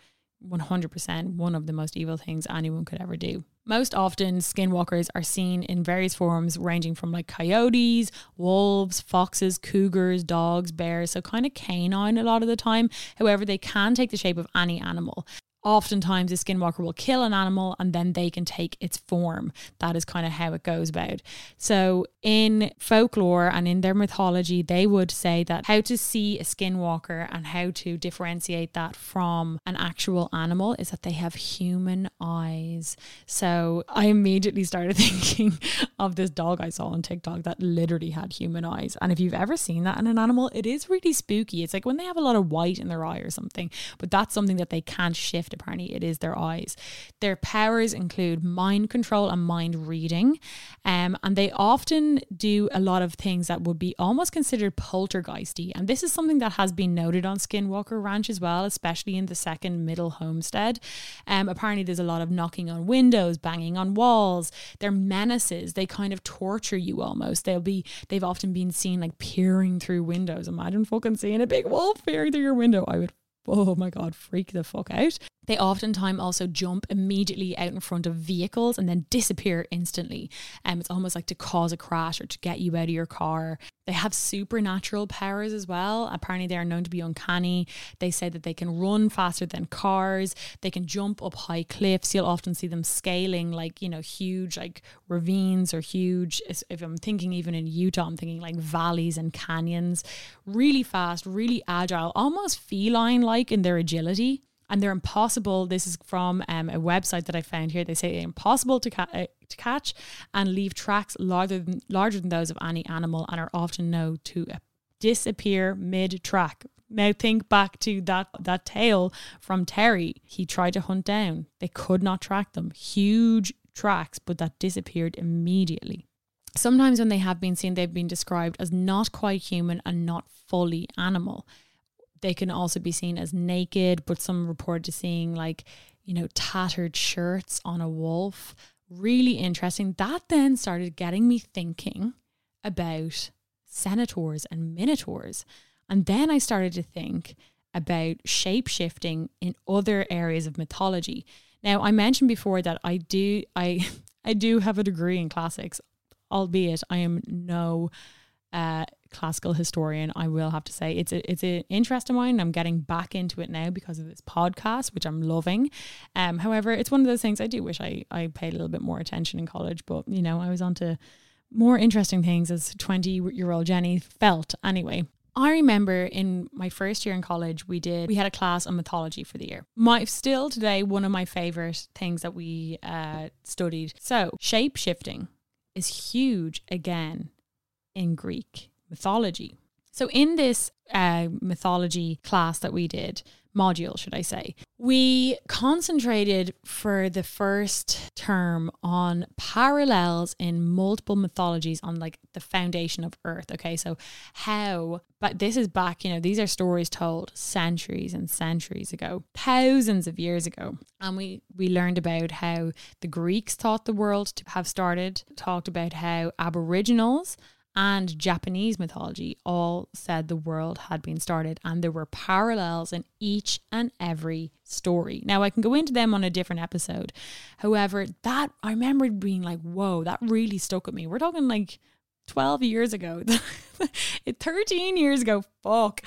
100% one of the most evil things anyone could ever do. Most often, skinwalkers are seen in various forms, ranging from like coyotes, wolves, foxes, cougars, dogs, bears, so kind of canine a lot of the time. However, they can take the shape of any animal oftentimes a skinwalker will kill an animal and then they can take its form. That is kind of how it goes about. So in folklore and in their mythology, they would say that how to see a skinwalker and how to differentiate that from an actual animal is that they have human eyes. So I immediately started *laughs* thinking of this dog I saw on TikTok that literally had human eyes. And if you've ever seen that in an animal, it is really spooky. It's like when they have a lot of white in their eye or something, but that's something that they can't shift apparently it is their eyes. Their powers include mind control and mind reading, um, and they often do a lot of things that would be almost considered poltergeisty. And this is something that has been noted on Skinwalker Ranch as well, especially in the second middle homestead. Um, apparently, there's a lot of knocking on windows, banging on walls. They're menaces. They kind of torture you almost. They'll be they've often been seen like peering through windows. Imagine fucking seeing a big wolf peering through your window. I would oh my god, freak the fuck out. They oftentimes also jump immediately out in front of vehicles and then disappear instantly. Um, it's almost like to cause a crash or to get you out of your car. They have supernatural powers as well. Apparently, they are known to be uncanny. They say that they can run faster than cars. They can jump up high cliffs. You'll often see them scaling like, you know, huge like ravines or huge, if I'm thinking even in Utah, I'm thinking like valleys and canyons. Really fast, really agile, almost feline like in their agility and they're impossible. This is from um, a website that I found here. They say they're impossible to, ca- uh, to catch and leave tracks larger than, larger than those of any animal and are often known to uh, disappear mid track. Now think back to that that tale from Terry. He tried to hunt down. They could not track them. Huge tracks, but that disappeared immediately. Sometimes when they have been seen, they've been described as not quite human and not fully animal. They can also be seen as naked, but some report to seeing like, you know, tattered shirts on a wolf. Really interesting. That then started getting me thinking about centaurs and minotaurs. And then I started to think about shape shifting in other areas of mythology. Now, I mentioned before that I do I *laughs* I do have a degree in classics, albeit I am no uh, classical historian. I will have to say it's a, it's an interest of mine. I'm getting back into it now because of this podcast, which I'm loving. Um, however, it's one of those things I do wish I I paid a little bit more attention in college, but you know, I was onto more interesting things as 20 year old Jenny felt anyway. I remember in my first year in college, we did we had a class on mythology for the year. My still today one of my favorite things that we uh, studied. So shape shifting is huge again in Greek mythology. So in this uh, mythology class that we did, module, should I say. We concentrated for the first term on parallels in multiple mythologies on like the foundation of Earth. Okay, so how, but this is back, you know, these are stories told centuries and centuries ago, thousands of years ago. And we, we learned about how the Greeks thought the world to have started, talked about how Aboriginals and Japanese mythology all said the world had been started and there were parallels in each and every story. Now, I can go into them on a different episode. However, that I remember being like, whoa, that really stuck with me. We're talking like 12 years ago. *laughs* 13 years ago fuck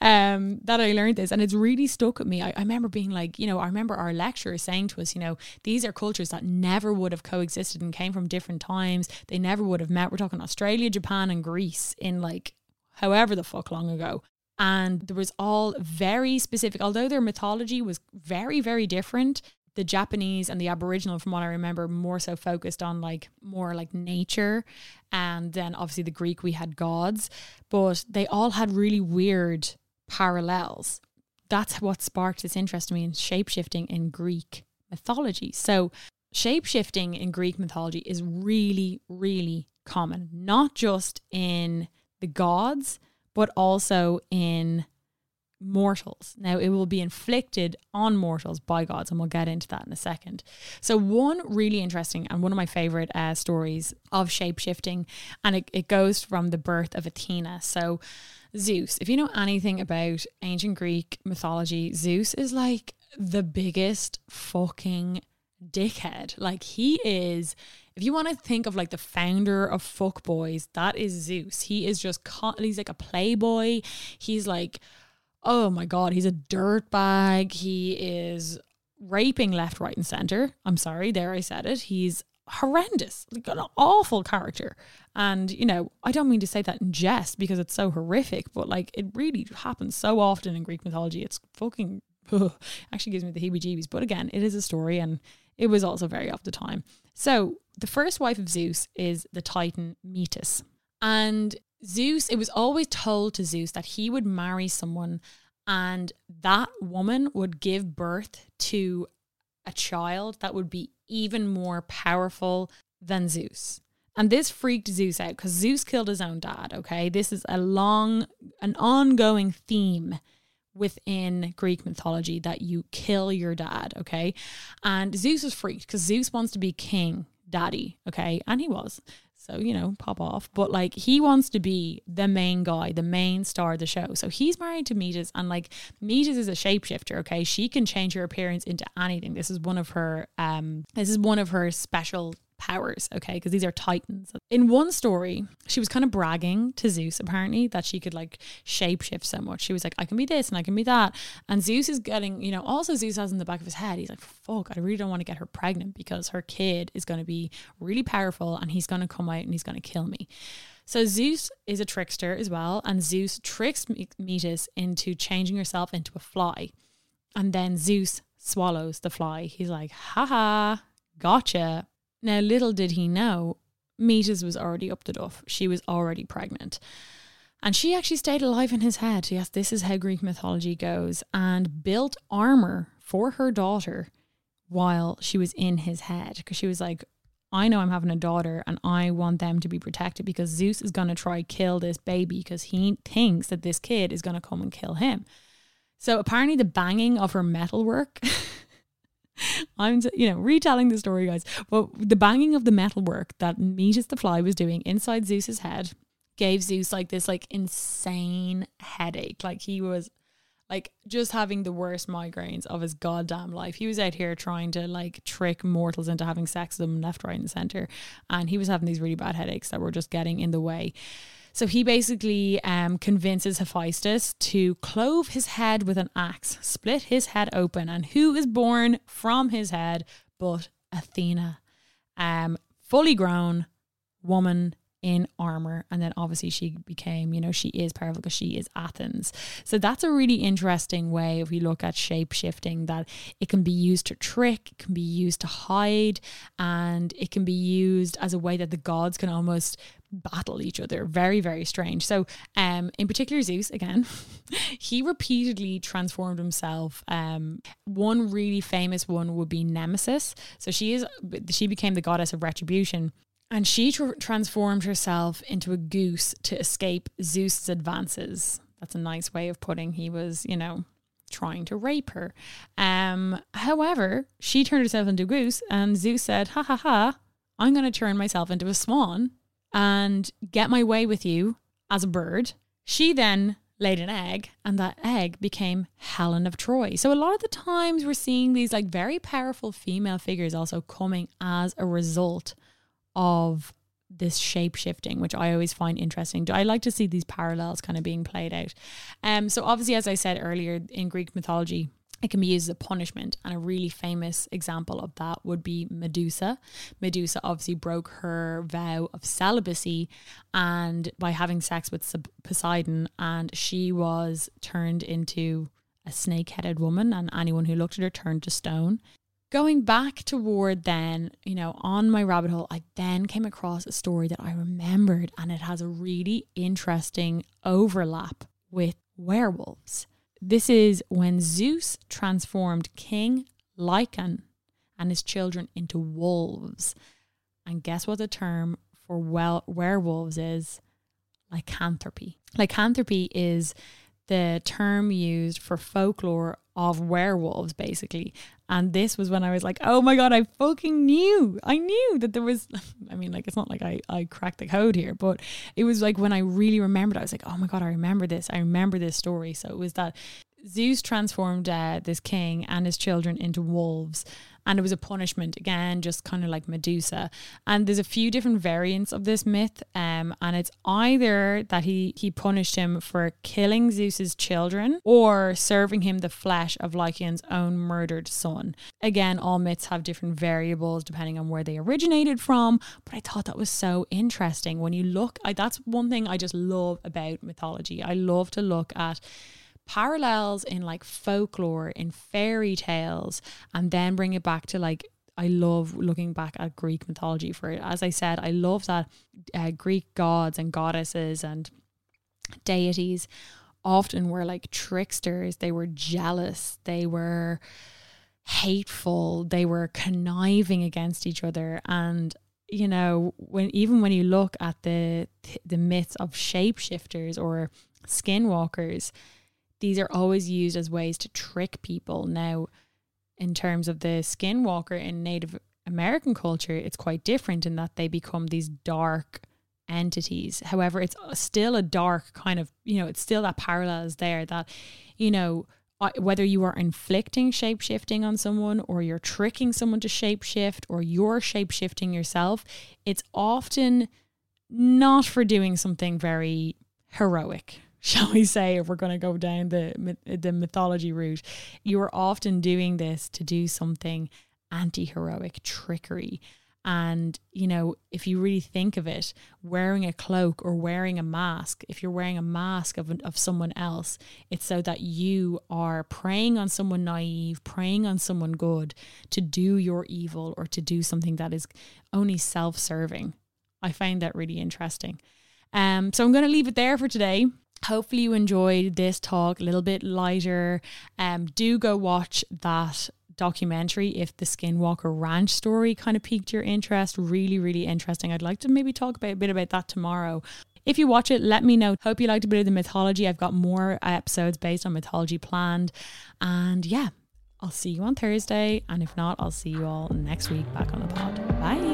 um that i learned this. And it's really stuck with me. I, I, remember being like you know i remember our lecturer saying to us you know these are cultures that never would have coexisted and came from different times. They never would have met. We're talking australia japan and greece in like however the fuck long ago. And there was all very specific although their mythology was very very different the Japanese and the Aboriginal, from what I remember, more so focused on like more like nature. And then obviously the Greek, we had gods, but they all had really weird parallels. That's what sparked this interest in me in shapeshifting in Greek mythology. So, shapeshifting in Greek mythology is really, really common, not just in the gods, but also in mortals. Now, it will be inflicted on mortals by gods, and we'll get into that in a second. So, one really interesting and one of my favorite uh, stories of shape shifting, and it, it goes from the birth of Athena. So, Zeus, if you know anything about ancient Greek mythology, Zeus is like the biggest fucking dickhead. Like, he is if you want to think of like the founder of fuck boys, that is Zeus. He is just he's like a playboy. He's like oh my God, he's a dirtbag. He is raping left, right, and center. I'm sorry, there I said it. He's horrendous, like an awful character. And, you know, I don't mean to say that in jest because it's so horrific, but like it really happens so often in Greek mythology. It's fucking *laughs* actually gives me the heebie jeebies. But again, it is a story and it was also very of the time. So the first wife of Zeus is the Titan Metis. And Zeus, it was always told to Zeus that he would marry someone and that woman would give birth to a child that would be even more powerful than Zeus. And this freaked Zeus out because Zeus killed his own dad, okay? This is a long, an ongoing theme within Greek mythology that you kill your dad, okay? And Zeus was freaked because Zeus wants to be king daddy, okay? And he was. So, you know, pop off. But like he wants to be the main guy, the main star of the show. So he's married to Metis and like Metis is a shapeshifter, okay? She can change her appearance into anything. This is one of her um this is one of her special powers, okay? Because these are titans. In one story, she was kind of bragging to Zeus apparently that she could like shapeshift so much. She was like, I can be this and I can be that. And Zeus is getting, you know, also Zeus has in the back of his head, he's like, fuck, I really don't want to get her pregnant because her kid is going to be really powerful and he's going to come out and he's going to kill me. So Zeus is a trickster as well, and Zeus tricks Metis into changing herself into a fly. And then Zeus swallows the fly. He's like, haha, gotcha. Now, little did he know, Metis was already up to duff. She was already pregnant. And she actually stayed alive in his head. Yes, this is how Greek mythology goes. And built armor for her daughter while she was in his head. Because she was like, I know I'm having a daughter and I want them to be protected because Zeus is going to try kill this baby because he thinks that this kid is going to come and kill him. So apparently the banging of her metalwork *laughs* *laughs* I'm, you know, retelling the story, guys. But the banging of the metalwork that Metis the Fly was doing inside Zeus's head gave Zeus like this like insane headache. Like he was like just having the worst migraines of his goddamn life. He was out here trying to like trick mortals into having sex with them left, right, and center. And he was having these really bad headaches that were just getting in the way. So he basically um, convinces Hephaestus to clove his head with an axe, split his head open, and who is born from his head but Athena, um, fully grown woman in armor and then obviously she became you know she is powerful because she is athens. So that's a really interesting way if we look at shape shifting that it can be used to trick it can be used to hide and it can be used as a way that the gods can almost battle each other very very strange so um in particular zeus again *laughs* he repeatedly transformed himself um one really famous one would be nemesis so she is she became the goddess of retribution and she tr- transformed herself into a goose to escape Zeus's advances. That's a nice way of putting he was, you know, trying to rape her. Um, however, she turned herself into a goose, and Zeus said, "Ha ha ha! I'm going to turn myself into a swan and get my way with you as a bird." She then laid an egg, and that egg became Helen of Troy. So a lot of the times we're seeing these like very powerful female figures also coming as a result of this shape shifting, which I always find interesting. I like to see these parallels kind of being played out. Um, so obviously, as I said earlier, in Greek mythology, it can be used as a punishment, and a really famous example of that would be Medusa. Medusa obviously broke her vow of celibacy, and by having sex with Poseidon, and she was turned into a snake-headed woman, and anyone who looked at her turned to stone going back toward then, you know, on my rabbit hole, I then came across a story that I remembered and it has a really interesting overlap with werewolves. This is when Zeus transformed King Lycaon and his children into wolves. And guess what the term for well werewolves is? Lycanthropy. Lycanthropy is the term used for folklore of werewolves, basically. And this was when I was like, oh my God, I fucking knew. I knew that there was, *laughs* I mean, like, it's not like I, I cracked the code here, but it was like when I really remembered, I was like, oh my God, I remember this. I remember this story. So it was that Zeus transformed uh, this king and his children into wolves and it was a punishment again just kind of like medusa. And there's a few different variants of this myth um, and it's either that he he punished him for killing zeus's children or serving him the flesh of lycaon's own murdered son. Again all myths have different variables depending on where they originated from but i thought that was so interesting. When you look I, that's one thing i just love about mythology. I love to look at parallels in like folklore, in fairy tales, and then bring it back to like I love looking back at Greek mythology for it. As I said, I love that uh, Greek gods and goddesses and deities often were like tricksters. They were jealous. They were hateful. They were conniving against each other. And you know, when even when you look at the the myths of shapeshifters or skinwalkers, these are always used as ways to trick people. Now, in terms of the skinwalker in Native American culture, it's quite different in that they become these dark entities. However, it's uh, still a dark kind of, you know, it's still that parallel is there that, you know, whether you are inflicting shape shifting on someone or you're tricking someone to shape shift or you're shape shifting yourself, it's often not for doing something very heroic shall we say, if we're going to go down the the mythology route, you are often doing this to do something anti-heroic trickery. And, you know, if you really think of it, wearing a cloak or wearing a mask, if you're wearing a mask of, of someone else, it's so that you are preying on someone naive, preying on someone good to do your evil or to do something that is only self serving. I find that really interesting. Um, so I'm going to leave it there for today hopefully you enjoyed this talk a little bit lighter. Um do go watch that documentary if the skinwalker ranch story kind of piqued your interest. Really really interesting. I'd like to maybe talk about a bit about that tomorrow. If you watch it let me know. Hope you liked a bit of the mythology. I've got more episodes based on mythology planned. And yeah i'll see you on thursday. And if not i'll see you all next week back on the pod. Bye